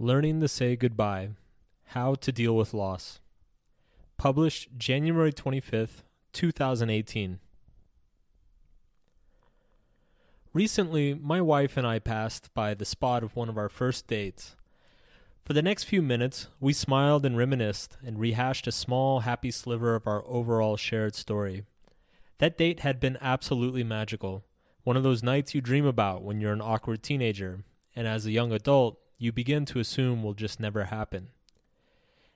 Learning to Say Goodbye How to Deal with Loss. Published January 25th, 2018. Recently, my wife and I passed by the spot of one of our first dates. For the next few minutes, we smiled and reminisced and rehashed a small, happy sliver of our overall shared story. That date had been absolutely magical. One of those nights you dream about when you're an awkward teenager, and as a young adult, you begin to assume will just never happen.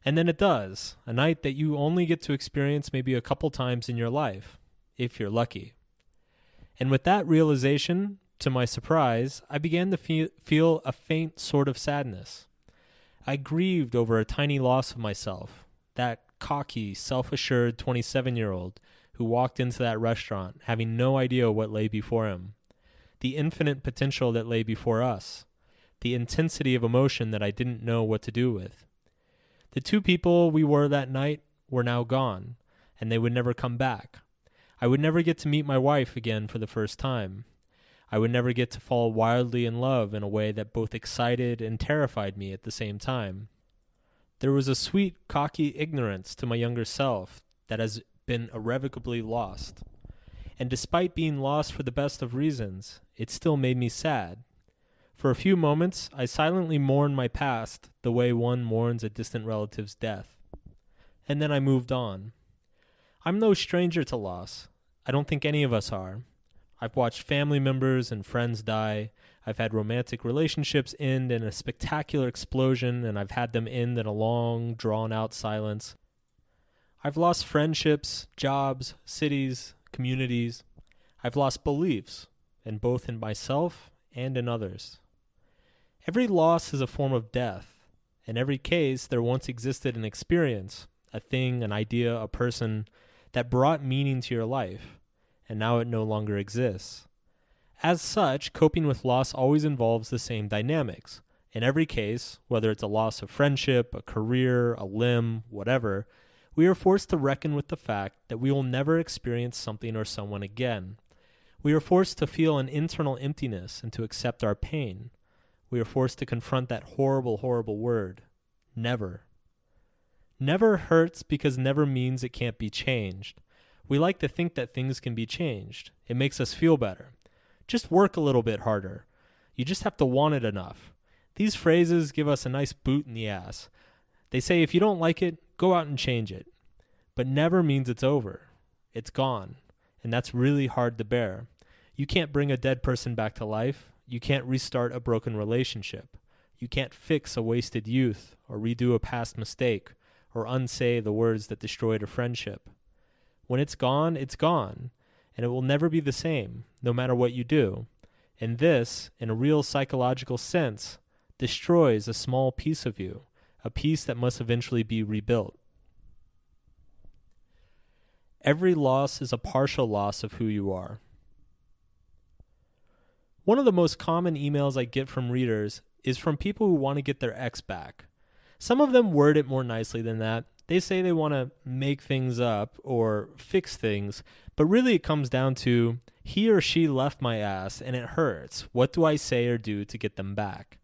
And then it does, a night that you only get to experience maybe a couple times in your life, if you're lucky. And with that realization, to my surprise, I began to feel, feel a faint sort of sadness. I grieved over a tiny loss of myself, that cocky, self assured 27 year old who walked into that restaurant having no idea what lay before him, the infinite potential that lay before us, the intensity of emotion that I didn't know what to do with. The two people we were that night were now gone, and they would never come back. I would never get to meet my wife again for the first time. I would never get to fall wildly in love in a way that both excited and terrified me at the same time. There was a sweet, cocky ignorance to my younger self that has been irrevocably lost. And despite being lost for the best of reasons, it still made me sad. For a few moments, I silently mourned my past the way one mourns a distant relative's death. And then I moved on. I'm no stranger to loss. I don't think any of us are. I've watched family members and friends die. I've had romantic relationships end in a spectacular explosion, and I've had them end in a long, drawn out silence. I've lost friendships, jobs, cities, communities. I've lost beliefs, and both in myself and in others. Every loss is a form of death. In every case, there once existed an experience, a thing, an idea, a person, that brought meaning to your life, and now it no longer exists. As such, coping with loss always involves the same dynamics. In every case, whether it's a loss of friendship, a career, a limb, whatever, we are forced to reckon with the fact that we will never experience something or someone again. We are forced to feel an internal emptiness and to accept our pain. We are forced to confront that horrible, horrible word never. Never hurts because never means it can't be changed. We like to think that things can be changed. It makes us feel better. Just work a little bit harder. You just have to want it enough. These phrases give us a nice boot in the ass. They say if you don't like it, go out and change it. But never means it's over. It's gone. And that's really hard to bear. You can't bring a dead person back to life. You can't restart a broken relationship. You can't fix a wasted youth or redo a past mistake or unsay the words that destroyed a friendship. When it's gone, it's gone, and it will never be the same, no matter what you do. And this, in a real psychological sense, destroys a small piece of you, a piece that must eventually be rebuilt. Every loss is a partial loss of who you are. One of the most common emails I get from readers is from people who want to get their ex back. Some of them word it more nicely than that. They say they want to make things up or fix things, but really it comes down to he or she left my ass and it hurts. What do I say or do to get them back?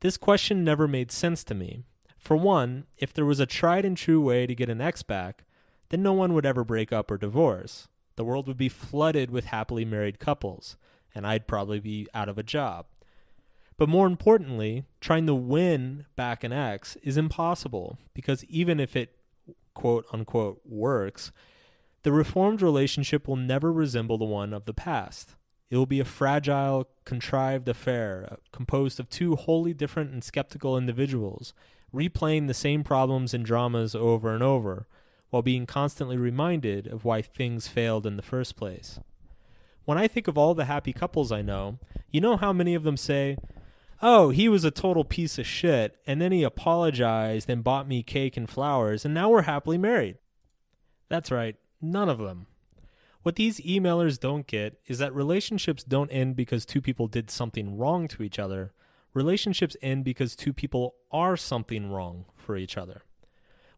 This question never made sense to me. For one, if there was a tried and true way to get an ex back, then no one would ever break up or divorce. The world would be flooded with happily married couples, and I'd probably be out of a job. But more importantly, trying to win back an ex is impossible because even if it quote unquote works, the reformed relationship will never resemble the one of the past. It will be a fragile, contrived affair uh, composed of two wholly different and skeptical individuals, replaying the same problems and dramas over and over, while being constantly reminded of why things failed in the first place. When I think of all the happy couples I know, you know how many of them say, oh, he was a total piece of shit, and then he apologized and bought me cake and flowers, and now we're happily married. That's right, none of them. What these emailers don't get is that relationships don't end because two people did something wrong to each other. Relationships end because two people are something wrong for each other.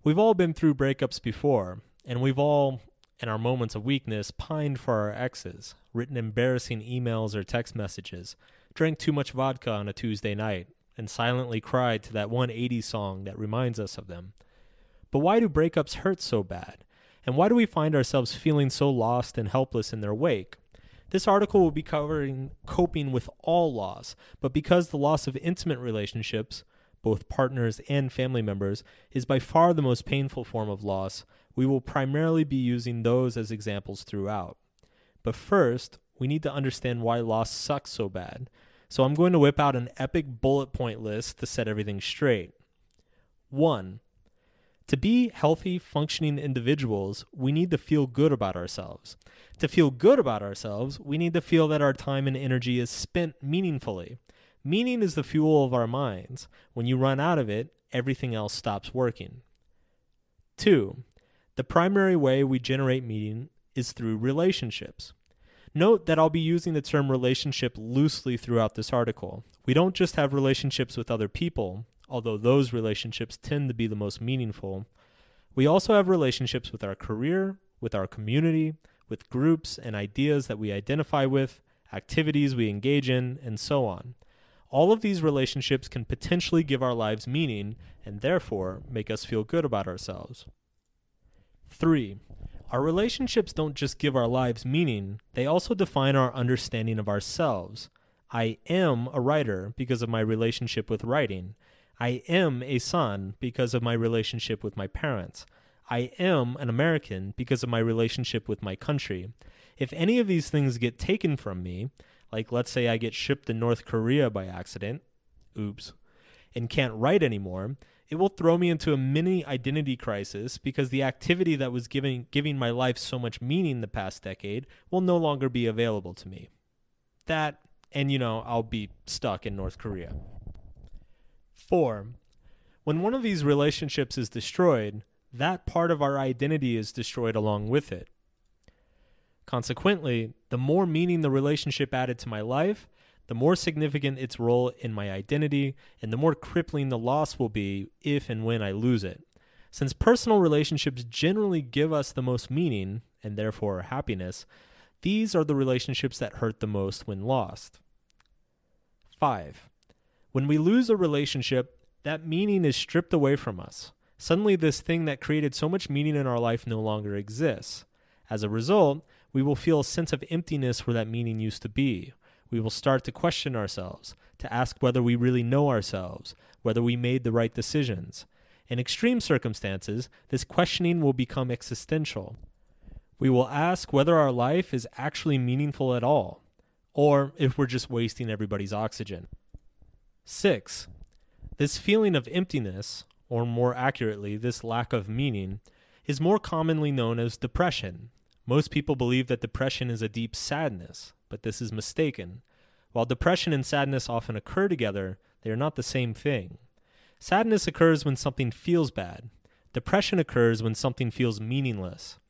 We've all been through breakups before, and we've all, in our moments of weakness, pined for our exes, written embarrassing emails or text messages, drank too much vodka on a Tuesday night, and silently cried to that 180 song that reminds us of them. But why do breakups hurt so bad? And why do we find ourselves feeling so lost and helpless in their wake? This article will be covering coping with all loss, but because the loss of intimate relationships, both partners and family members, is by far the most painful form of loss, we will primarily be using those as examples throughout. But first, we need to understand why loss sucks so bad. So I'm going to whip out an epic bullet point list to set everything straight. 1. To be healthy, functioning individuals, we need to feel good about ourselves. To feel good about ourselves, we need to feel that our time and energy is spent meaningfully. Meaning is the fuel of our minds. When you run out of it, everything else stops working. 2. The primary way we generate meaning is through relationships. Note that I'll be using the term relationship loosely throughout this article. We don't just have relationships with other people, although those relationships tend to be the most meaningful. We also have relationships with our career, with our community, with groups and ideas that we identify with, activities we engage in, and so on. All of these relationships can potentially give our lives meaning and therefore make us feel good about ourselves. 3. Our relationships don't just give our lives meaning, they also define our understanding of ourselves. I am a writer because of my relationship with writing. I am a son because of my relationship with my parents. I am an American because of my relationship with my country. If any of these things get taken from me, like let's say I get shipped to North Korea by accident, oops, and can't write anymore, it will throw me into a mini identity crisis because the activity that was giving giving my life so much meaning the past decade will no longer be available to me. That and you know, I'll be stuck in North Korea. 4. When one of these relationships is destroyed, that part of our identity is destroyed along with it. Consequently, the more meaning the relationship added to my life, the more significant its role in my identity, and the more crippling the loss will be if and when I lose it. Since personal relationships generally give us the most meaning, and therefore happiness, these are the relationships that hurt the most when lost. 5. When we lose a relationship, that meaning is stripped away from us. Suddenly, this thing that created so much meaning in our life no longer exists. As a result, we will feel a sense of emptiness where that meaning used to be. We will start to question ourselves, to ask whether we really know ourselves, whether we made the right decisions. In extreme circumstances, this questioning will become existential. We will ask whether our life is actually meaningful at all, or if we're just wasting everybody's oxygen. 6. This feeling of emptiness, or more accurately, this lack of meaning, is more commonly known as depression. Most people believe that depression is a deep sadness, but this is mistaken. While depression and sadness often occur together, they are not the same thing. Sadness occurs when something feels bad. Depression occurs when something feels meaningless.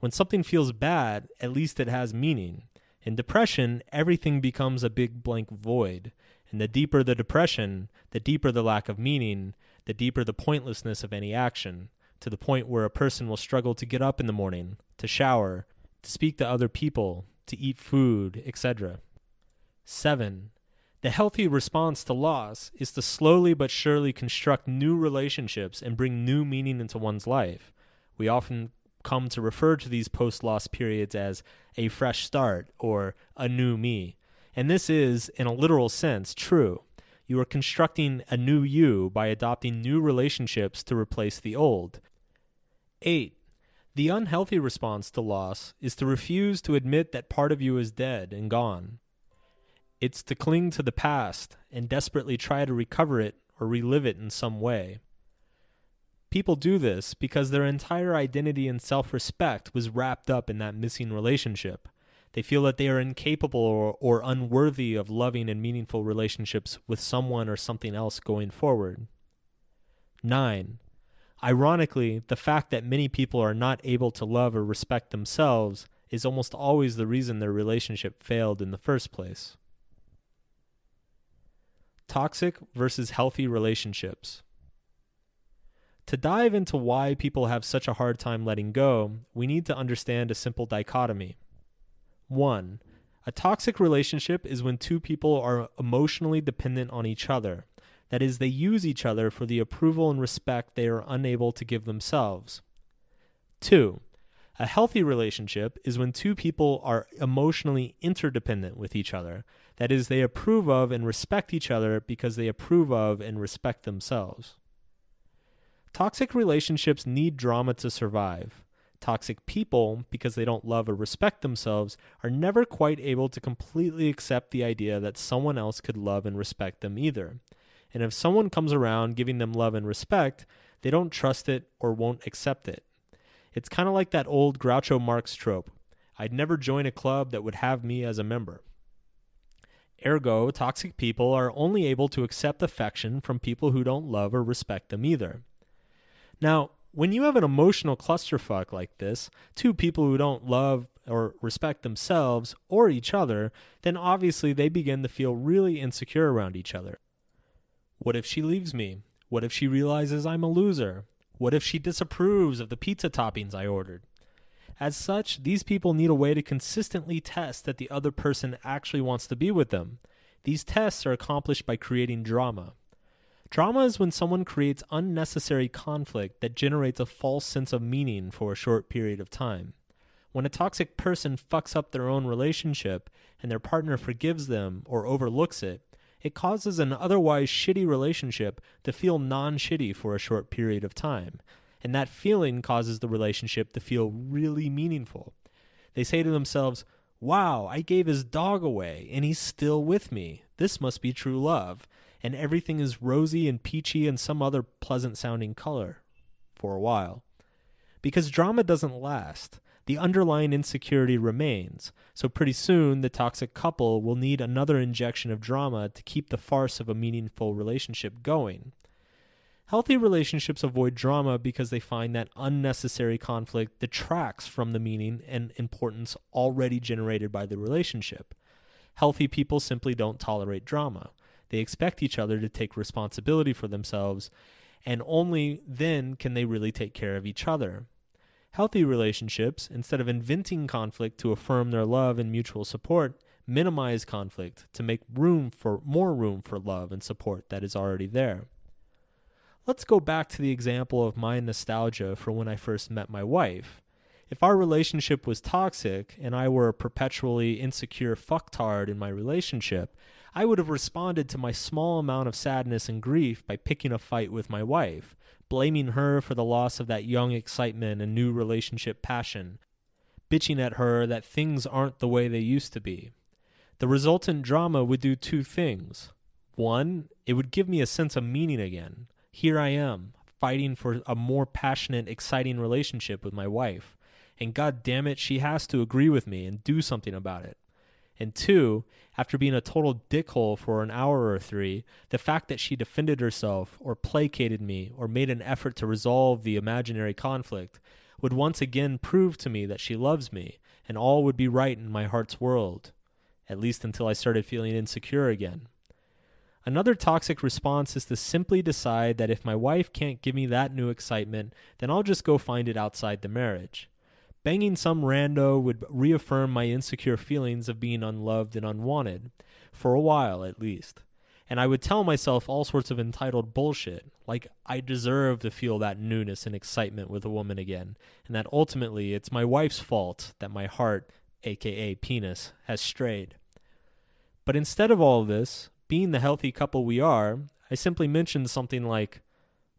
When something feels bad, at least it has meaning. In depression, everything becomes a big blank void. And the deeper the depression, the deeper the lack of meaning, the deeper the pointlessness of any action, to the point where a person will struggle to get up in the morning, to shower, to speak to other people, to eat food, etc. 7. The healthy response to loss is to slowly but surely construct new relationships and bring new meaning into one's life. We often come to refer to these post loss periods as a fresh start or a new me. And this is, in a literal sense, true. You are constructing a new you by adopting new relationships to replace the old. 8. The unhealthy response to loss is to refuse to admit that part of you is dead and gone. It's to cling to the past and desperately try to recover it or relive it in some way. People do this because their entire identity and self respect was wrapped up in that missing relationship. They feel that they are incapable or, or, unworthy of loving and meaningful relationships with someone or something else going forward. 9. Ironically, the fact that many people are not able to love or respect themselves is almost always the reason their relationship failed in the first place. Toxic versus healthy relationships. To dive into why people have such a hard time letting go, we need to understand a simple dichotomy. 1. A toxic relationship is when two people are emotionally dependent on each other. That is, they use each other for the approval and respect they are unable to give themselves. 2. A healthy relationship is when two people are emotionally interdependent with each other. That is, they approve of and respect each other because they approve of and respect themselves. Toxic relationships need drama to survive. Toxic people, because they don't love or respect themselves, are never quite able to completely accept the idea that someone else could love and respect them either. And if someone comes around giving them love and respect, they don't trust it or won't accept it. It's kind of like that old Groucho Marx trope I'd never join a club that would have me as a member. Ergo, toxic people are only able to accept affection from people who don't love or respect them either. Now, when you have an emotional clusterfuck like this, two people who don't love or respect themselves or each other, then obviously they begin to feel really insecure around each other. What if she leaves me? What if she realizes I'm a loser? What if she disapproves of the pizza toppings I ordered? As such, these people need a way to consistently test that the other person actually wants to be with them. These tests are accomplished by creating drama. Drama is when someone creates unnecessary conflict that generates a false sense of meaning for a short period of time. When a toxic person fucks up their own relationship and their partner forgives them or overlooks it, it causes an otherwise shitty relationship to feel non shitty for a short period of time. And that feeling causes the relationship to feel really meaningful. They say to themselves, Wow, I gave his dog away and he's still with me. This must be true love. And everything is rosy and peachy and some other pleasant sounding color for a while. Because drama doesn't last the underlying insecurity remains. So, pretty soon, the toxic couple will need another injection of drama to keep the farce of a meaningful relationship going. Healthy relationships avoid drama because they find that unnecessary conflict detracts from the meaning and importance already generated by the relationship. Healthy people simply don't tolerate drama. They expect each other to take responsibility for themselves, and only then can they really take care of each other. Healthy relationships, instead of inventing conflict to affirm their love and mutual support, minimize conflict to make room for more room for love and support that is already there. Let's go back to the example of my nostalgia for when I first met my wife. If our relationship was toxic and I were a perpetually insecure fucktard in my relationship, I would have responded to my small amount of sadness and grief by picking a fight with my wife, blaming her for the loss of that young excitement and new relationship passion, bitching at her that things aren't the way they used to be. The resultant drama would do two things. One, it would give me a sense of meaning again. Here I am, fighting for a more passionate, exciting relationship with my wife. And god damn it, she has to agree with me and do something about it. And two, after being a total dickhole for an hour or three, the fact that she defended herself or placated me or made an effort to resolve the imaginary conflict would once again prove to me that she loves me and all would be right in my heart's world, at least until I started feeling insecure again. Another toxic response is to simply decide that if my wife can't give me that new excitement, then I'll just go find it outside the marriage. Banging some rando would reaffirm my insecure feelings of being unloved and unwanted, for a while at least. And I would tell myself all sorts of entitled bullshit, like I deserve to feel that newness and excitement with a woman again, and that ultimately it's my wife's fault that my heart, aka penis, has strayed. But instead of all this, being the healthy couple we are, I simply mentioned something like,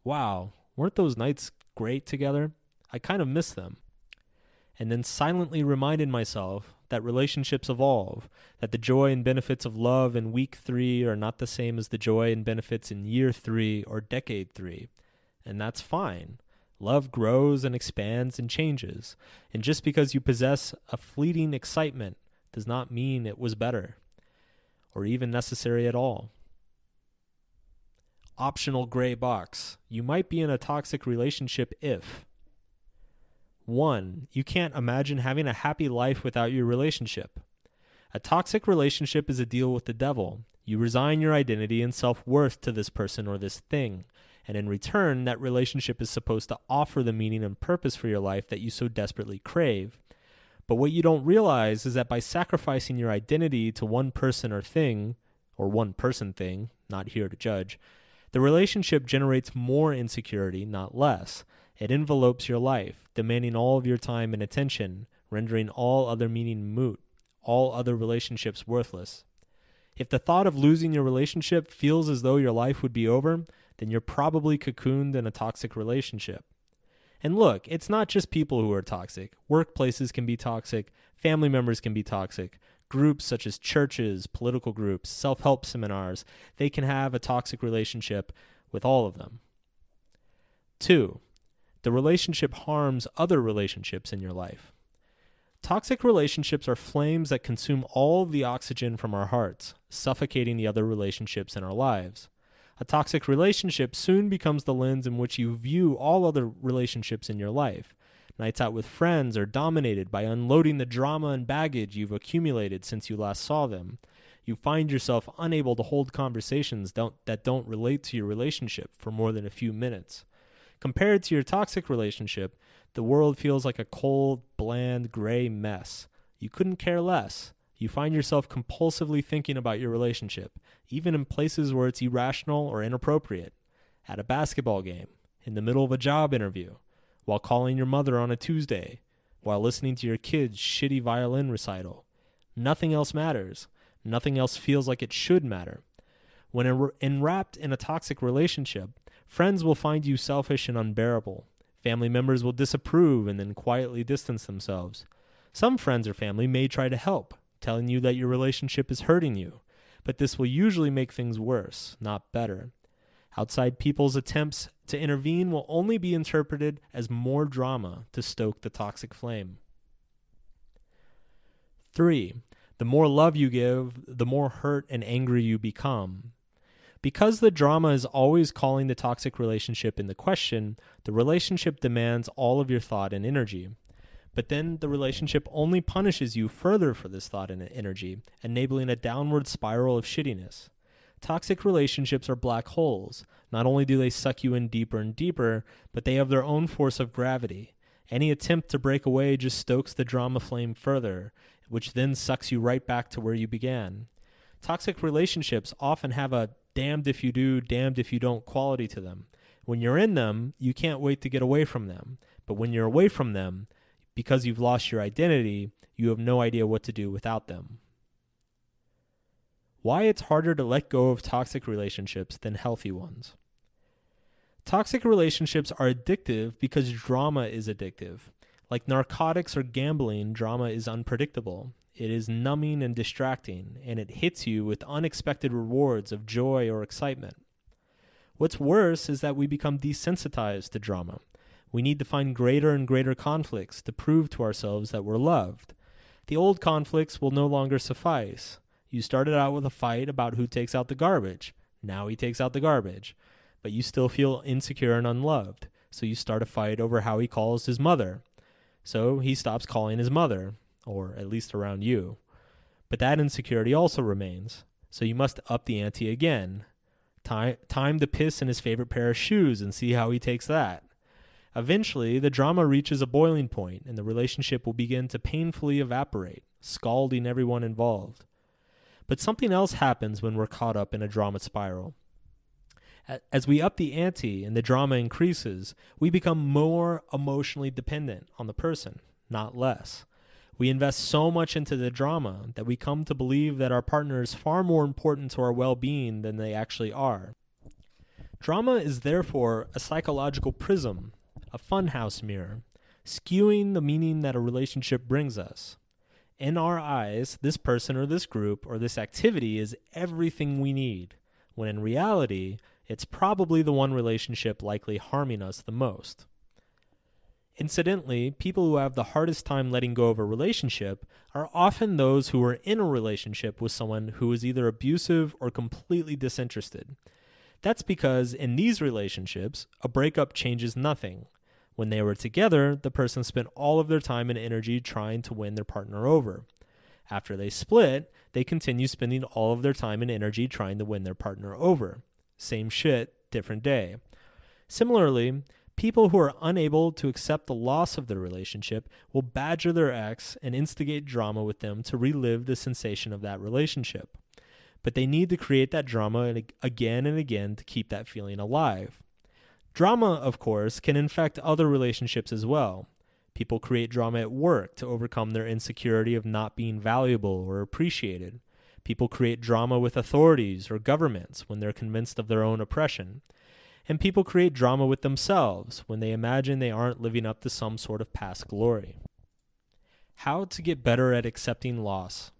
Wow, weren't those nights great together? I kind of miss them and then silently reminded myself that relationships evolve, that the joy and benefits of love in week three are not the same as the joy and benefits in year three or decade three. And that's fine. Love grows and expands and changes. And just because you possess a fleeting excitement does not mean it was better or even necessary at all. Optional gray box. You might be in a toxic relationship if one, you can't imagine having a happy life without your relationship. A toxic relationship is a deal with the devil. You resign your identity and self worth to this person or this thing, and in return, that relationship is supposed to offer the meaning and purpose for your life that you so desperately crave. But what you don't realize is that by sacrificing your identity to one person or thing, or one person thing, not here to judge, The relationship generates more insecurity, not less. It envelopes your life, demanding all of your time and attention, rendering all other meaning moot, all other relationships worthless. If the thought of losing your relationship feels as though your life would be over, then you're probably cocooned in a toxic relationship. And look, it's not just people who are toxic. Workplaces can be toxic, family members can be toxic, groups such as churches, political groups, self help seminars, they can have a toxic relationship with all of them. Two, the relationship harms other relationships in your life. Toxic relationships are flames that consume all the oxygen from our hearts, suffocating the other relationships in our lives. A toxic relationship soon becomes the lens in which you view all other relationships in your life. Nights out with friends are dominated by unloading the drama and baggage you've accumulated since you last saw them. You find yourself unable to hold conversations don't, that don't relate to your relationship for more than a few minutes. Compared to your toxic relationship, the world feels like a cold, bland, gray mess. You couldn't care less. You find yourself compulsively thinking about your relationship, even in places where it's irrational or inappropriate. At a basketball game, in the middle of a job interview, while calling your mother on a Tuesday, while listening to your kid's shitty violin recital. Nothing else matters. Nothing else feels like it should matter. When enwrapped in a toxic relationship, friends will find you selfish and unbearable. Family members will disapprove and then quietly distance themselves. Some friends or family may try to help, telling you that your relationship is hurting you, but this will usually make things worse, not better. Outside people's attempts to intervene will only be interpreted as more drama to stoke the toxic flame. 3. The more love you give, the more hurt and angry you become. Because the drama is always calling the toxic relationship into question, the relationship demands all of your thought and energy. But then the relationship only punishes you further for this thought and energy, enabling a downward spiral of shittiness. Toxic relationships are black holes. Not only do they suck you in deeper and deeper, but they have their own force of gravity. Any attempt to break away just stokes the drama flame further, which then sucks you right back to where you began. Toxic relationships often have a damned if you do, damned if you don't quality to them. When you're in them, you can't wait to get away from them. But when you're away from them, because you've lost your identity, you have no idea what to do without them. Why it's harder to let go of toxic relationships than healthy ones. Toxic relationships are addictive because drama is addictive. Like narcotics or gambling, drama is unpredictable. It is numbing and distracting, and it hits you with unexpected rewards of joy or excitement. What's worse is that we become desensitized to drama. We need to find greater and greater conflicts to prove to ourselves that we're loved. The old conflicts will no longer suffice. You started out with a fight about who takes out the garbage. Now he takes out the garbage. But you still feel insecure and unloved. So you start a fight over how he calls his mother. So he stops calling his mother or at least around you. But that insecurity also remains, so you must up the ante again. Time, time to piss in his favorite pair of shoes and see how he takes that. Eventually, the drama reaches a boiling point and the relationship will begin to painfully evaporate, scalding everyone involved. But something else happens when we're caught up in a drama spiral. As we up the ante and the drama increases, we become more emotionally dependent on the person, not less. We invest so much into the drama that we come to believe that our partner is far more important to our well being than they actually are. Drama is therefore a psychological prism, a funhouse mirror, skewing the meaning that a relationship brings us. In our eyes, this person or this group or this activity is everything we need, when in reality, it's probably the one relationship likely harming us the most. Incidentally, people who have the hardest time letting go of a relationship are often those who are in a relationship with someone who is either abusive or completely disinterested. That's because in these relationships, a breakup changes nothing. When they were together, the person spent all of their time and energy trying to win their partner over. After they split, they continue spending all of their time and energy trying to win their partner over. Same shit, different day. Similarly, People who are unable to accept the loss of their relationship will badger their ex and instigate drama with them to relive the sensation of that relationship. but they need to create that drama again and again to keep that feeling alive. Drama, of course, can infect other relationships as well. People create drama at work to overcome their insecurity of not being valuable or appreciated. People create drama with authorities or governments when they're convinced of their own oppression. And people create drama with themselves when they imagine they aren't living up to some sort of past glory. How to get better at accepting loss.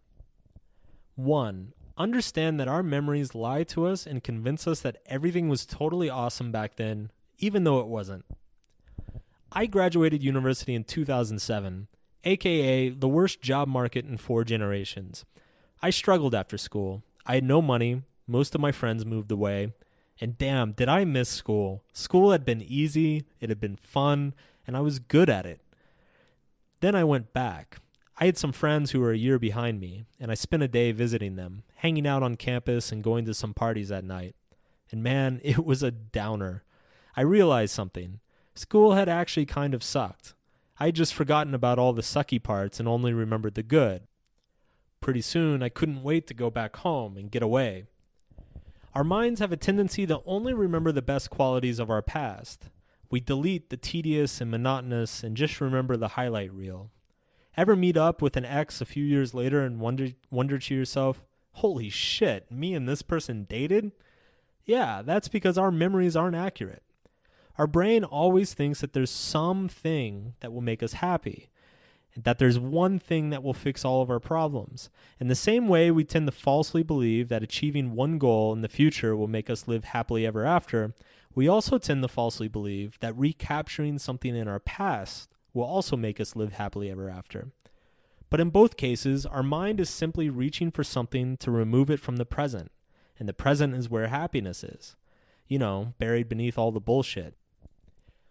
1. Understand that our memories lie to us and convince us that everything was totally awesome back then, even though it wasn't. I graduated university in 2007, aka the worst job market in four generations. I struggled after school. I had no money, most of my friends moved away, and damn, did I miss school. School had been easy, it had been fun, and I was good at it. Then I went back. I had some friends who were a year behind me, and I spent a day visiting them, hanging out on campus and going to some parties at night. And man, it was a downer. I realized something. School had actually kind of sucked. I had just forgotten about all the sucky parts and only remembered the good. Pretty soon, I couldn't wait to go back home and get away. Our minds have a tendency to only remember the best qualities of our past. We delete the tedious and monotonous and just remember the highlight reel. Ever meet up with an ex a few years later and wonder wonder to yourself, "Holy shit, me and this person dated?" Yeah, that's because our memories aren't accurate. Our brain always thinks that there's something that will make us happy, that there's one thing that will fix all of our problems. In the same way, we tend to falsely believe that achieving one goal in the future will make us live happily ever after. We also tend to falsely believe that recapturing something in our past will also make us live happily ever after. But in both cases, our mind is simply reaching for something to remove it from the present, and the present is where happiness is. You know, buried beneath all the bullshit.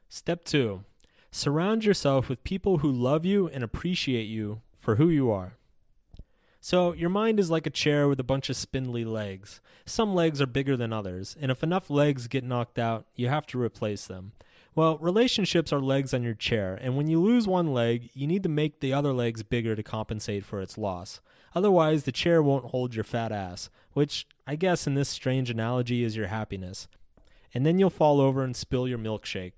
Step 2 Surround yourself with people who love you and appreciate you for who you are. So, your mind is like a chair with a bunch of spindly legs. Some legs are bigger than others, and if enough legs get knocked out, you have to replace them. Well, relationships are legs on your chair, and when you lose one leg, you need to make the other legs bigger to compensate for its loss. Otherwise, the chair won't hold your fat ass, which I guess in this strange analogy is your happiness. And then you'll fall over and spill your milkshake.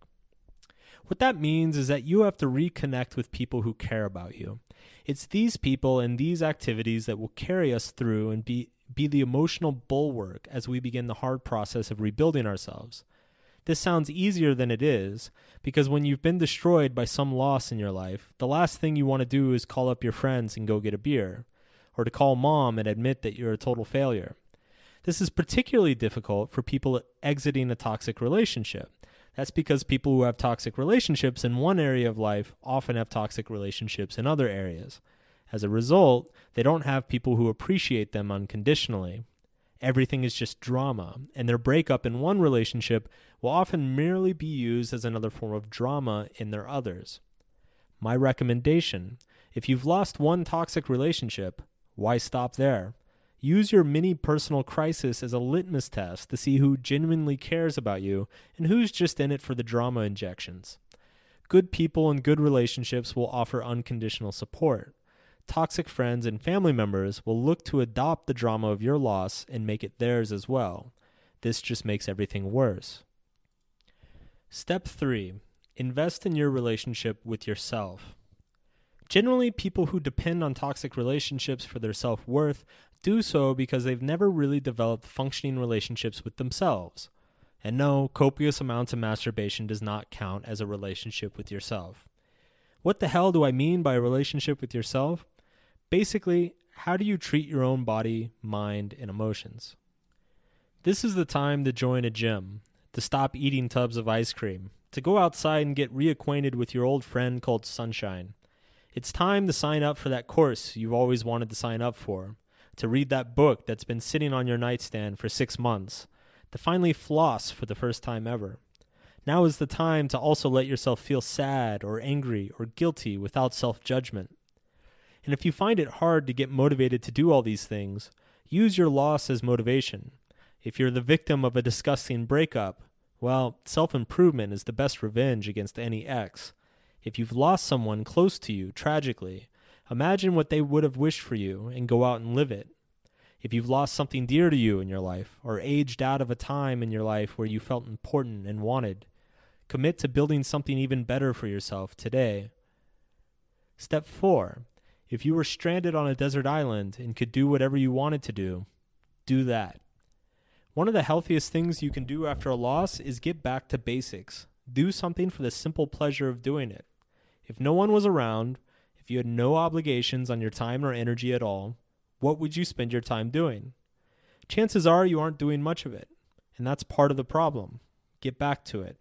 What that means is that you have to reconnect with people who care about you. It's these people and these activities that will carry us through and be, be the emotional bulwark as we begin the hard process of rebuilding ourselves. This sounds easier than it is because when you've been destroyed by some loss in your life, the last thing you want to do is call up your friends and go get a beer, or to call mom and admit that you're a total failure. This is particularly difficult for people exiting a toxic relationship that's because people who have toxic relationships in one area of life often have toxic relationships in other areas. As a result, they don't have people who appreciate them unconditionally. Everything is just drama, and their breakup in one relationship will often merely be used as another form of drama in their others. My recommendation if you've lost one toxic relationship, why stop there? Use your mini personal crisis as a litmus test to see who genuinely cares about you and who's just in it for the drama injections. Good people and good relationships will offer unconditional support. Toxic friends and family members will look to adopt the drama of your loss and make it theirs as well. This just makes everything worse. Step 3 Invest in your relationship with yourself. Generally, people who depend on toxic relationships for their self worth do so because they've never really developed functioning relationships with themselves. And no, copious amounts of masturbation does not count as a relationship with yourself. What the hell do I mean by a relationship with yourself? Basically, how do you treat your own body, mind, and emotions? This is the time to join a gym, to stop eating tubs of ice cream, to go outside and get reacquainted with your old friend called Sunshine. It's time to sign up for that course you've always wanted to sign up for, to read that book that's been sitting on your nightstand for six months, to finally floss for the first time ever. Now is the time to also let yourself feel sad or angry or guilty without self judgment. And if you find it hard to get motivated to do all these things, use your loss as motivation. If you're the victim of a disgusting breakup, well, self improvement is the best revenge against any ex. If you've lost someone close to you tragically, Imagine what they would have wished for you and go out and live it. If you've lost something dear to you in your life, or aged out of a time in your life where you felt important and wanted, commit to building something even better for yourself today. Step 4. If you were stranded on a desert island and could do whatever you wanted to do, do that. One of the healthiest things you can do after a loss is get back to basics. Do something for the simple pleasure of doing it. If no one was around, if you had no obligations on your time or energy at all, what would you spend your time doing? Chances are you aren't doing much of it, and that's part of the problem. Get back to it.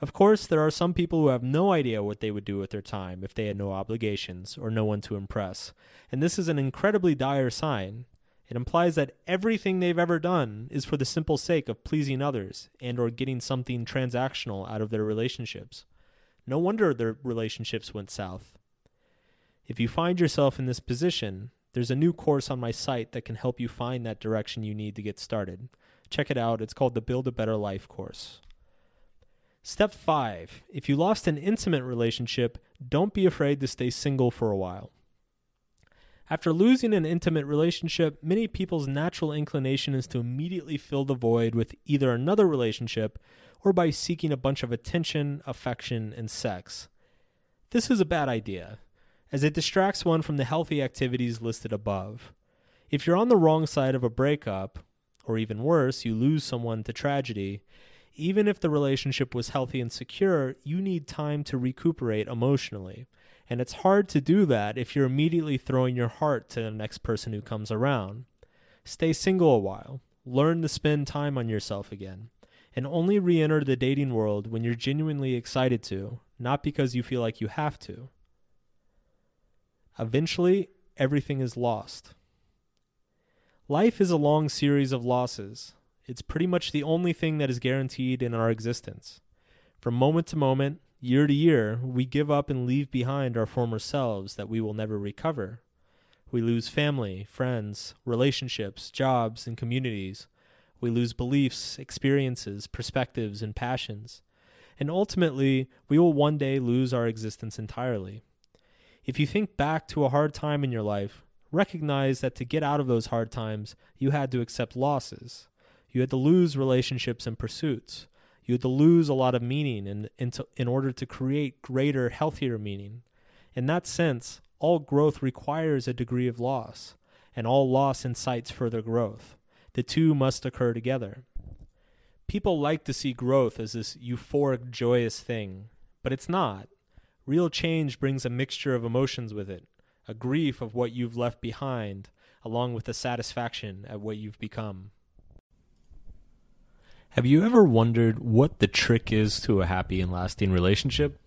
Of course, there are some people who have no idea what they would do with their time if they had no obligations or no one to impress, and this is an incredibly dire sign. It implies that everything they've ever done is for the simple sake of pleasing others and or getting something transactional out of their relationships. No wonder their relationships went south. If you find yourself in this position, there's a new course on my site that can help you find that direction you need to get started. Check it out. It's called the Build a Better Life course. Step 5. If you lost an intimate relationship, don't be afraid to stay single for a while. After losing an intimate relationship, many people's natural inclination is to immediately fill the void with either another relationship or by seeking a bunch of attention, affection, and sex. This is a bad idea as it distracts one from the healthy activities listed above. If you're on the wrong side of a breakup, or even worse, you lose someone to tragedy, even if the relationship was healthy and secure, you need time to recuperate emotionally. And it's hard to do that if you're immediately throwing your heart to the next person who comes around. Stay single a while. Learn to spend time on yourself again. And only re enter the dating world when you're genuinely excited to, not because you feel like you have to. Eventually, everything is lost. Life is a long series of losses. It's pretty much the only thing that is guaranteed in our existence. From moment to moment, year to year, we give up and leave behind our former selves that we will never recover. We lose family, friends, relationships, jobs, and communities. We lose beliefs, experiences, perspectives, and passions. And ultimately, we will one day lose our existence entirely. If you think back to a hard time in your life, recognize that to get out of those hard times, you had to accept losses. You had to lose relationships and pursuits. You had to lose a lot of meaning in, in, to, in order to create greater, healthier meaning. In that sense, all growth requires a degree of loss, and all loss incites further growth. The two must occur together. People like to see growth as this euphoric, joyous thing, but it's not. Real change brings a mixture of emotions with it a grief of what you've left behind, along with a satisfaction at what you've become. Have you ever wondered what the trick is to a happy and lasting relationship?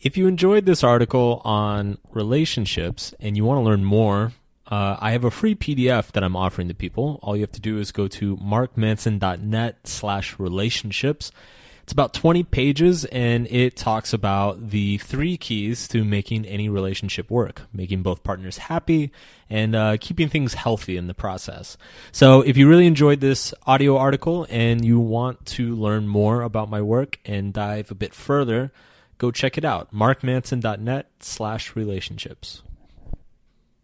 If you enjoyed this article on relationships and you want to learn more, uh, I have a free PDF that I'm offering to people. All you have to do is go to markmanson.net slash relationships it's about 20 pages and it talks about the three keys to making any relationship work, making both partners happy and uh, keeping things healthy in the process. So if you really enjoyed this audio article and you want to learn more about my work and dive a bit further, go check it out. markmanson.net slash relationships.